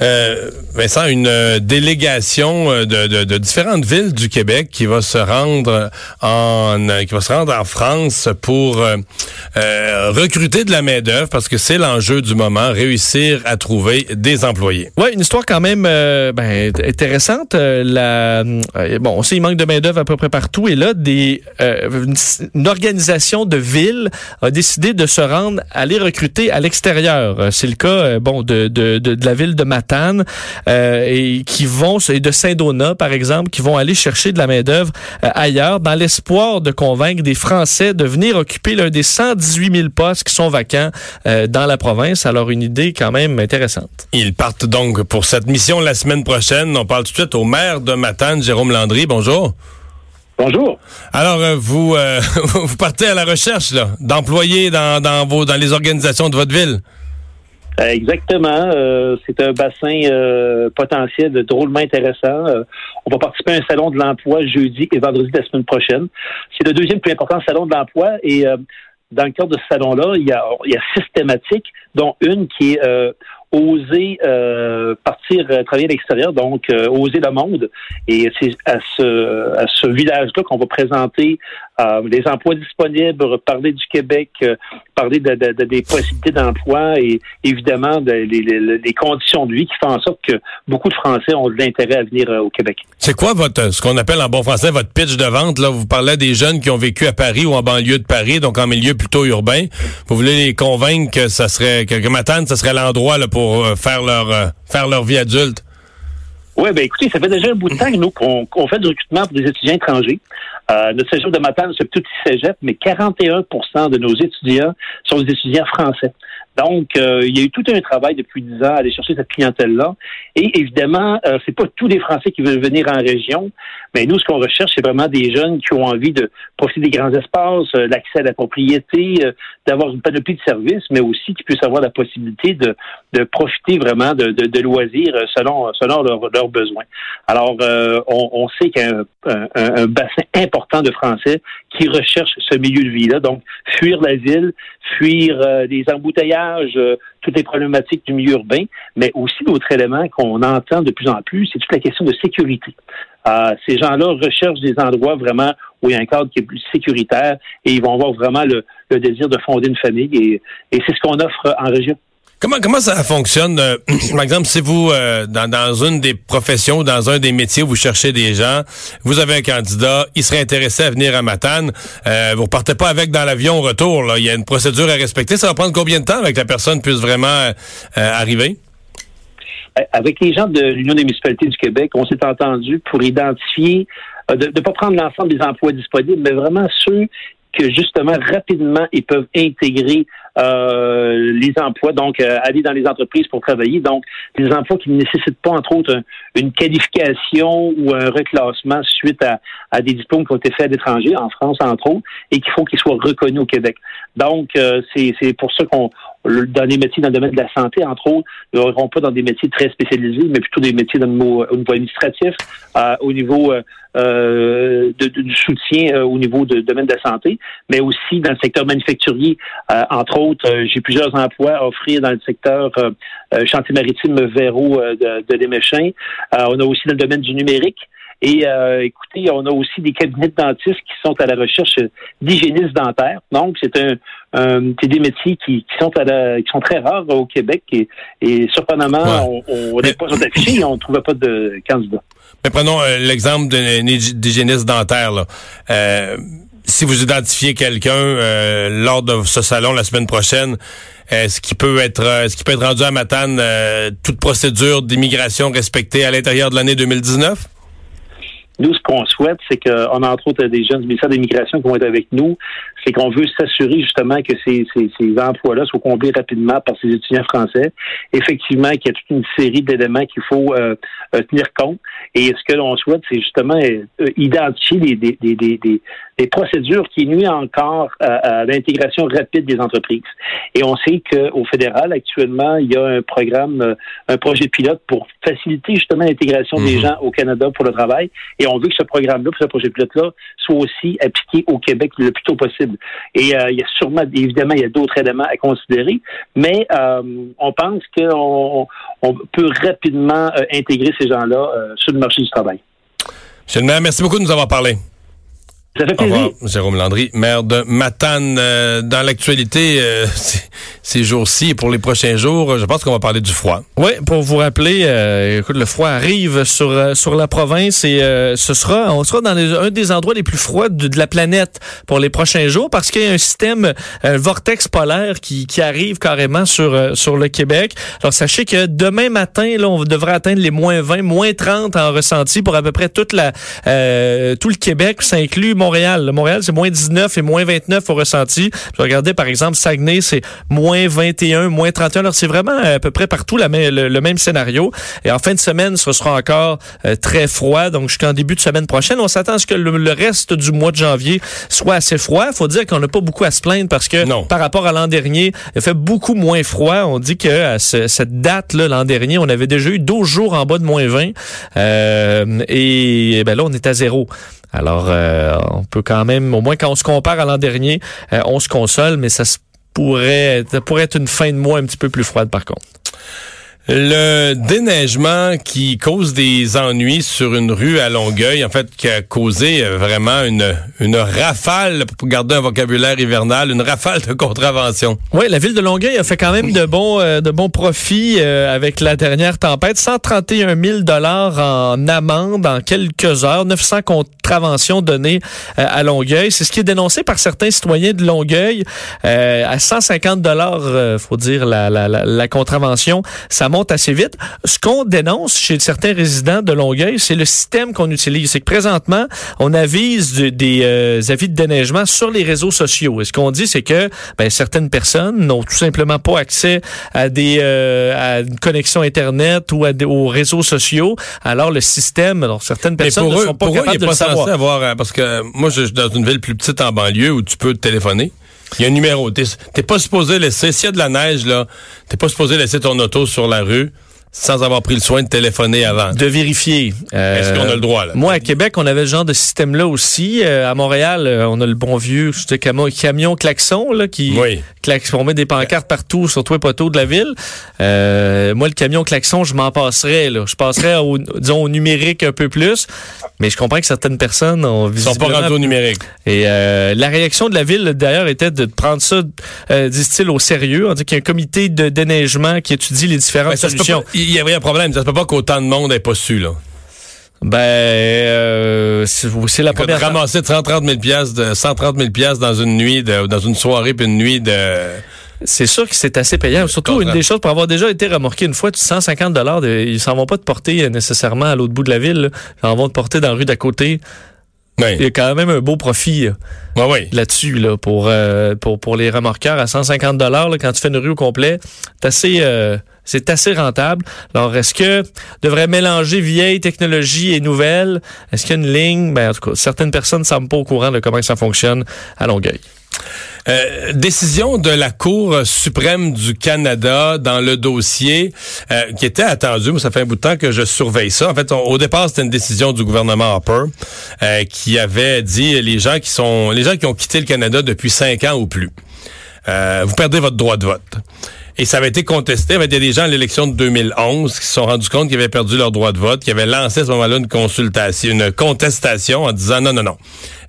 Euh, Vincent, une euh, délégation euh, de, de, de, différentes villes du Québec qui va se rendre en qui va se rendre en France pour recruter de la main d'œuvre parce que c'est l'enjeu du moment, réussir à trouver des employés. Ouais, une histoire quand même ben, intéressante. la bon, on sait il manque de main d'œuvre à peu près partout et là des une, une, organisation de villes a décidé de se rendre aller recruter à l'extérieur. C'est le cas bon de, de, de, de la ville de Matin euh, et qui vont et de Saint-Donat par exemple qui vont aller chercher de la main d'œuvre euh, ailleurs dans l'espoir de convaincre des Français de venir occuper l'un des 118 000 postes qui sont vacants euh, dans la province. Alors une idée quand même intéressante. Ils partent donc pour cette mission la semaine prochaine. On parle tout de suite au maire de Matane, Jérôme Landry. Bonjour. Bonjour. Alors, vous, vous partez à la recherche d'employés dans, dans, vos, dans les organisations de votre ville. Euh, exactement. Euh, c'est un bassin euh, potentiel de drôlement intéressant. on va participer à un salon de l'emploi jeudi et vendredi de la semaine prochaine. C'est le deuxième plus important salon de l'emploi et dans le cadre de ce salon-là, il y a, il y a six thématiques, dont une qui est oser partir travailler à l'extérieur, donc oser le monde. Et c'est à ce, à ce village-là qu'on va présenter les emplois disponibles, parler du Québec, parler de, des possibilités d'emploi et évidemment des les, conditions de vie qui font en sorte que beaucoup de Français ont de l'intérêt à venir euh, au Québec. C'est quoi votre ce qu'on appelle en bon français votre pitch de vente là? Vous parlez des jeunes qui ont vécu à Paris ou en banlieue de Paris, donc en milieu plutôt urbain. Vous voulez les convaincre que ça serait que, que Matane, ça serait l'endroit pour euh, faire leur euh, faire leur vie adulte? Oui, ben écoutez, ça fait déjà un bout de temps nous qu'on fait du recrutement pour des étudiants étrangers. Euh, notre séjour de Matane, c'est tout petit cégep, mais 41% de nos étudiants sont des étudiants français. Donc, euh, il y a eu tout un travail depuis dix ans à aller chercher cette clientèle-là. Et évidemment, euh, c'est pas tous les Français qui veulent venir en région, mais nous, ce qu'on recherche, c'est vraiment des jeunes qui ont envie de profiter des grands espaces, euh, l'accès à la propriété, euh, d'avoir une panoplie de services, mais aussi qui puissent avoir la possibilité de, de profiter vraiment de, de, de loisirs selon, selon leurs besoins. Alors, on, on, sait qu'il y a un, un, bassin important de Français qui recherchent ce milieu de vie-là. Donc, fuir la ville, fuir les embouteillages, euh, toutes les problématiques du milieu urbain, mais aussi d'autres éléments qu'on entend de plus en plus, c'est toute la question de sécurité. Euh, ces gens-là recherchent des endroits vraiment où il y a un cadre qui est plus sécuritaire et ils vont avoir vraiment le, désir de fonder une famille et c'est ce qu'on offre en région. Comment comment ça fonctionne euh, Par exemple, si vous euh, dans, dans une des professions, dans un des métiers, vous cherchez des gens, vous avez un candidat, il serait intéressé à venir à Matane, euh, vous repartez pas avec dans l'avion au retour. Là. Il y a une procédure à respecter. Ça va prendre combien de temps avec la personne puisse vraiment euh, arriver? Avec les gens de l'Union des municipalités du Québec, on s'est entendu pour identifier de ne pas prendre l'ensemble des emplois disponibles, mais vraiment ceux que justement rapidement ils peuvent intégrer euh, les emplois, donc euh, aller dans les entreprises pour travailler. Donc, des emplois qui ne nécessitent pas, entre autres, une qualification ou un reclassement suite à, à, des diplômes qui ont été faits à l'étranger, en France, entre autres, et qu'il faut qu'ils soient reconnus au Québec. Donc, euh, c'est pour ça qu'on dans les métiers dans le domaine de la santé, entre autres, ne n'auront pas dans des métiers très spécialisés, mais plutôt des métiers au niveau administratif, euh, au niveau euh, euh du soutien euh, au niveau du domaine de la santé, mais aussi dans le secteur manufacturier. entre autres, j'ai plusieurs emplois à offrir dans le secteur chantier maritime Véro de, de Desméchins. on a aussi dans le domaine du numérique. Et euh, écoutez, on a aussi des cabinets de dentistes qui sont à la recherche d'hygiénistes dentaires. Donc, c'est un, c'est des métiers qui, qui sont à la, qui sont très rares au Québec et, et surprenamment, on n'est pas affichés et on ne trouvait pas de candidats. Mais prenons euh, l'exemple d'hygiéniste dentaire. Là. Euh, si vous identifiez quelqu'un euh, lors de ce salon la semaine prochaine, est-ce qu'il peut être est-ce qu'il peut être rendu à Matane toute procédure d'immigration respectée à l'intérieur de l'année 2019? Nous, ce qu'on souhaite, c'est qu'on a entre autres des jeunes du ministère de l'Immigration qui vont être avec nous. C'est qu'on veut s'assurer justement que ces, ces, ces emplois-là soient comblés rapidement par ces étudiants français. Effectivement, qu'il y a toute une série d'éléments qu'il faut euh, euh, tenir compte. Et ce que l'on souhaite, c'est justement euh, identifier des, des, des, des, des procédures qui nuisent encore à, l'intégration rapide des entreprises. Et on sait qu'au fédéral, actuellement, il y a un programme, un projet pilote pour faciliter justement l'intégration des mhm. gens au Canada pour le travail. Et on veut que ce programme-là, ce projet pilote-là, soit aussi appliqué au Québec le plus tôt possible. Et euh, il y a sûrement, évidemment, il y a d'autres éléments à considérer, mais euh, on pense qu'on on peut rapidement euh, intégrer ces gens-là sur le marché du travail. Monsieur le maire, merci beaucoup de nous avoir parlé. Ça fait plaisir. Jérôme Landry, maire de Matane. Euh, dans l'actualité, euh, ces jours-ci et pour les prochains jours, je pense qu'on va parler du froid. Oui, pour vous rappeler, euh, écoute, le froid arrive sur sur la province et ce sera, on sera dans un des endroits les plus froids de, la planète pour les prochains jours parce qu'il y a un système, un vortex polaire qui, qui arrive carrément sur sur le Québec. Alors sachez que demain matin, là, on devrait atteindre les moins 20, moins 30 en ressenti pour à peu près toute la tout le Québec. Ça inclut Montréal. Montréal, c'est moins 19 et moins 29 au ressenti. Je regardais, par exemple, Saguenay, c'est moins 21, moins 31. Alors, c'est vraiment euh, à peu près partout la le, même scénario. Et en fin de semaine, ce sera encore euh, très froid. Donc, jusqu'en début de semaine prochaine, on s'attend à ce que le, reste du mois de janvier soit assez froid. Il faut dire qu'on n'a pas beaucoup à se plaindre parce que par rapport à l'an dernier, il fait beaucoup moins froid. On dit que à cette date-là, l'an dernier, on avait déjà eu 12 jours en bas de moins 20. Euh, et ben là, on est à zéro. Alors, euh, on peut quand même, au moins quand on se compare à l'an dernier, euh, on se console, mais ça pourrait, ça pourrait être une fin de mois un petit peu plus froide par contre. Le déneigement qui cause des ennuis sur une rue à Longueuil, en fait, qui a causé euh, vraiment une, une rafale, pour garder un vocabulaire hivernal, une rafale de contravention. Oui, la ville de Longueuil a fait quand même de bons, euh, de bons profits euh, avec la dernière tempête. 131 000 dollars en amende en quelques heures, 900 contraventions données à Longueuil. C'est ce qui est dénoncé par certains citoyens de Longueuil. à 150 dollars, faut dire, la, la, la, contravention. Ça assez vite. Ce qu'on dénonce chez certains résidents de Longueuil, c'est le système qu'on utilise. C'est que présentement, on avise des euh, avis de déneigement sur les réseaux sociaux. Et ce qu'on dit, c'est que ben, certaines personnes n'ont tout simplement pas accès à des euh, à une connexion Internet ou à des, aux réseaux sociaux. Alors le système, alors certaines personnes ne sont pas capables de le savoir. Avoir, euh, parce que moi, je suis dans une ville plus petite en banlieue où tu peux téléphoner. Il y a un numéro. T'es pas supposé laisser, s'il y a de la neige, là, t'es pas supposé laisser ton auto sur la rue sans avoir pris le soin de téléphoner avant. De vérifier. Est-ce qu'on a le droit? Là? Moi, à Québec, on avait ce genre de système-là aussi. Euh, à Montréal, euh, on a le bon vieux camion, camion klaxon là, qui oui. on met des pancartes partout sur tous les poteaux de la ville. Euh, moi, le camion klaxon, je m'en passerais. Là. Je passerais au, disons, au numérique un peu plus. Mais je comprends que certaines personnes ont Ils sont pas rendus au numérique. Et la réaction de la ville, d'ailleurs, était de prendre ça, disent-ils, au sérieux. On dit qu'il y a un comité de déneigement qui étudie les différentes ben, solutions il y avait un problème. Ça se peut pas qu'autant de monde n'ait pas su, là. Ben, euh, c'est la première. Ramasser 130 000 pièces de 130 000 dans une nuit, de, dans une soirée puis une nuit de. C'est sûr que c'est assez payant. Surtout une des choses pour avoir déjà été remorqué une fois, 150 dollars, ils s'en vont pas te porter euh, nécessairement à l'autre bout de la ville. Ils s'en vont te porter dans la rue d'à côté. Il y a quand même un beau profit là-dessus là, pour, euh, pour, pour les remorqueurs à 150 dollars quand tu fais une rue au complet. C'est assez, euh, c'est assez rentable. Alors, est-ce que devrait mélanger vieille technologie et nouvelle? Est-ce qu'il y a une ligne? Ben, en tout cas, certaines personnes ne semblent pas au courant de comment ça fonctionne à Longueuil. Euh, décision de la Cour suprême du Canada dans le dossier euh, qui était attendu. Moi, ça fait un bout de temps que je surveille ça. En fait, au départ, c'était une décision du gouvernement Harper euh, qui avait dit les gens qui sont les gens qui ont quitté le Canada depuis cinq ans ou plus. vous perdez votre droit de vote. Et ça avait été contesté. Il y a des gens à l'élection de 2011 qui se sont rendus compte qu'ils avaient perdu leur droit de vote, qui avaient lancé à ce moment-là une consultation, une contestation en disant non, non, non.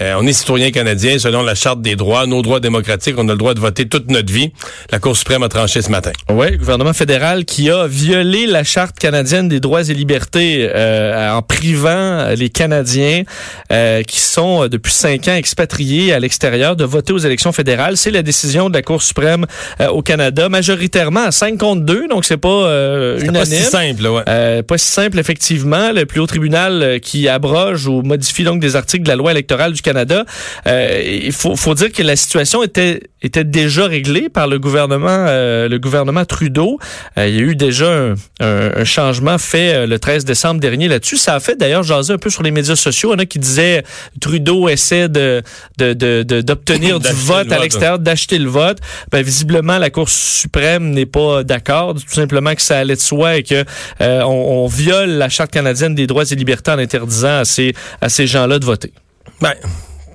Euh, on est citoyen canadien selon la Charte des droits, nos droits démocratiques, on a le droit de voter toute notre vie. La Cour suprême a tranché ce matin. Oui, le gouvernement fédéral qui a violé la Charte canadienne des droits et libertés euh, en privant les Canadiens euh, qui sont depuis cinq ans expatriés à l'extérieur de voter aux élections fédérales. C'est la décision de la Cour suprême au Canada. Majorité majoritairement à 5 contre 2, donc c'est pas euh, unanime. pas si simple, ouais. Euh, pas si simple, effectivement. Le plus haut tribunal euh, qui abroge ou modifie donc des articles de la loi électorale du Canada. Euh, il faut, faut dire que la situation était était déjà réglée par le gouvernement euh, le gouvernement Trudeau. Euh, il y a eu déjà un, un- un changement fait euh, le 13 décembre dernier là-dessus. Ça a fait d'ailleurs jaser un peu sur les médias sociaux. Il y en a qui disaient Trudeau essaie de de- de- de- d'obtenir du vote à l'extérieur, d'acheter le vote. Ben, visiblement, la Cour suprême n'est pas d'accord. Tout simplement que ça allait de soi et que euh, on, on viole la Charte canadienne des droits et libertés en interdisant à ces, à ces gens-là de voter. Ben,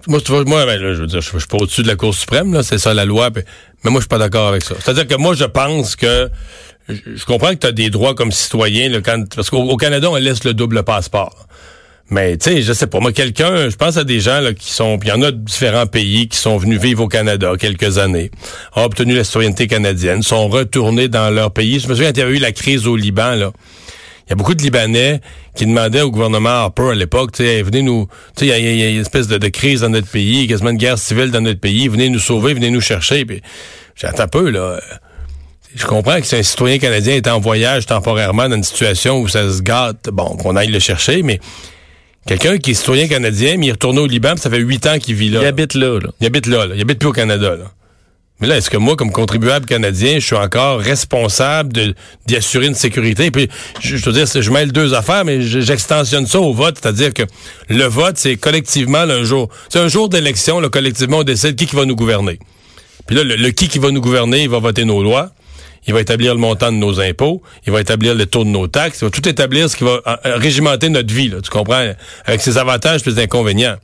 moi, ben, je veux dire, je, suis pas au-dessus de la Cour suprême, là, c'est ça la loi, mais moi, je suis pas d'accord avec ça. C'est-à-dire que moi, je pense que je, comprends que tu as des droits comme citoyen, là, quand, parce qu'au au Canada, on laisse le double passeport. Mais tu sais, je sais pas, moi, quelqu'un, je pense à des gens là, qui sont, il y en a de différents pays qui sont venus vivre au Canada quelques années, ont obtenu la citoyenneté canadienne, sont retournés dans leur pays. Je me souviens, il y avait eu la crise au Liban, là, il y a beaucoup de Libanais qui demandaient au gouvernement Harper à l'époque, tu sais, venez nous, tu sais, il y a- y, une espèce de, de crise dans notre pays, quasiment une guerre civile dans notre pays, venez nous sauver, venez nous chercher. Puis j'attends peu là. Je comprends que si un citoyen canadien est en voyage temporairement dans une situation où ça se gâte, bon, qu'on aille le chercher, mais quelqu'un qui est citoyen canadien, mais il est retourné au Liban, puis ça fait huit ans qu'il vit là. Il habite là. là. Il habite là, là. Il habite plus au Canada, là. Mais là, est-ce que moi, comme contribuable canadien, je suis encore responsable de d'y assurer une sécurité? Puis, je, je veux dire, je mêle deux affaires, mais je- j'extensionne ça au vote, c'est-à-dire que le vote, c'est collectivement là, un jour. C'est un jour d'élection, là, collectivement, on décide qui, qui va nous gouverner. Puis là, le, le qui qui va nous gouverner, il va voter nos lois. Il va établir le montant de nos impôts, il va établir le taux de nos taxes, il va tout établir ce qui va euh, euh, régimenter notre vie, là, tu comprends, avec ses avantages et ses inconvénients.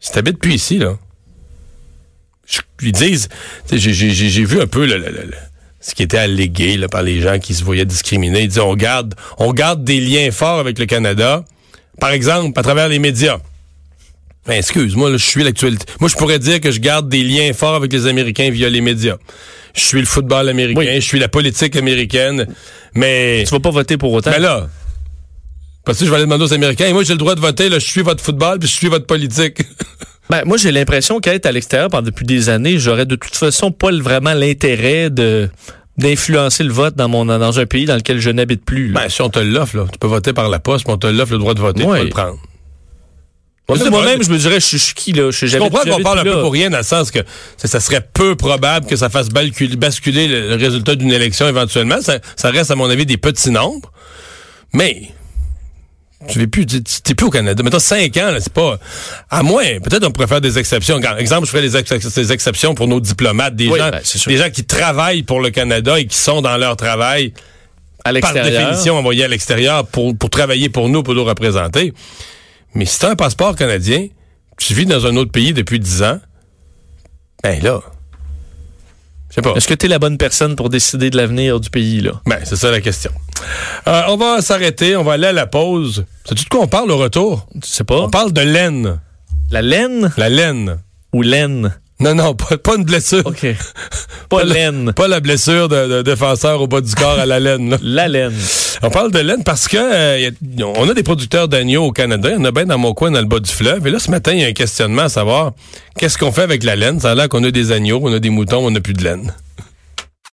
Si t'habites plus ici, là, je- ils disent, tu sais, j'ai- vu un peu le- le- le- le- ce qui était allégué là, par les gens qui se voyaient discriminés. Ils disaient, on garde, on garde des liens forts avec le Canada, par exemple, à travers les médias. Ben, excuse-moi, là, je suis l'actualité. Moi, je pourrais dire que je garde des liens forts avec les Américains via les médias. Je suis le football américain, Oui. je suis la politique américaine, mais... Tu vas pas voter pour autant. Mais là, parce que je vais aller demander aux Américains, et moi, j'ai le droit de voter, là, je suis votre football, puis je suis votre politique. Ben, moi, j'ai l'impression qu'être à l'extérieur pendant depuis des années, j'aurais de toute façon pas vraiment l'intérêt de d'influencer le vote dans mon dans un pays dans lequel je n'habite plus. là. Ben, si on te l'offre, là, tu peux voter par la poste, mais on te l'offre le droit de voter, Ouais. tu peux le prendre. Moi-même, je me dirais, je suis- qui, là? Je, Je comprends qu'on parle un peu pour rien, dans le sens que ça, ça serait peu probable que ça fasse basculer le, le résultat d'une élection éventuellement. Ça, ça reste, à mon avis, des petits nombres. Mais, tu vis plus, tu t'es plus au Canada. Mettons 5 ans, là, c'est pas. À moins, peut-être on pourrait faire des exceptions. Par exemple, je ferais des, ex- des exceptions pour nos diplomates, des Oui, gens, ben, des gens qui travaillent pour le Canada et qui sont dans leur travail à par définition envoyés à l'extérieur pour, pour travailler pour nous, pour nous représenter. Mais si tu as un passeport canadien, tu vis dans un autre pays depuis 10 ans, ben là, je sais pas. Est-ce que tu es la bonne personne pour décider de l'avenir du pays, là? Ben, c'est ça la question. Euh, on va s'arrêter, on va aller à la pause. Sais-tu de quoi on parle au retour? Tu sais pas? On parle de laine. La laine? La laine. ou laine? Non, non, pas, pas une blessure. OK. Pas la- laine. Pas la blessure de, de défenseur au bas du corps à la laine. là. La laine. On parle de laine parce que euh, y a- on a des producteurs d'agneaux au Canada. Il y en a bien dans mon coin, dans le bas du fleuve. Et là, ce matin, il y a un questionnement à savoir qu'est-ce qu'on fait avec la laine? Ça a l'air qu'on a des agneaux, on a des moutons, on n'a plus de laine.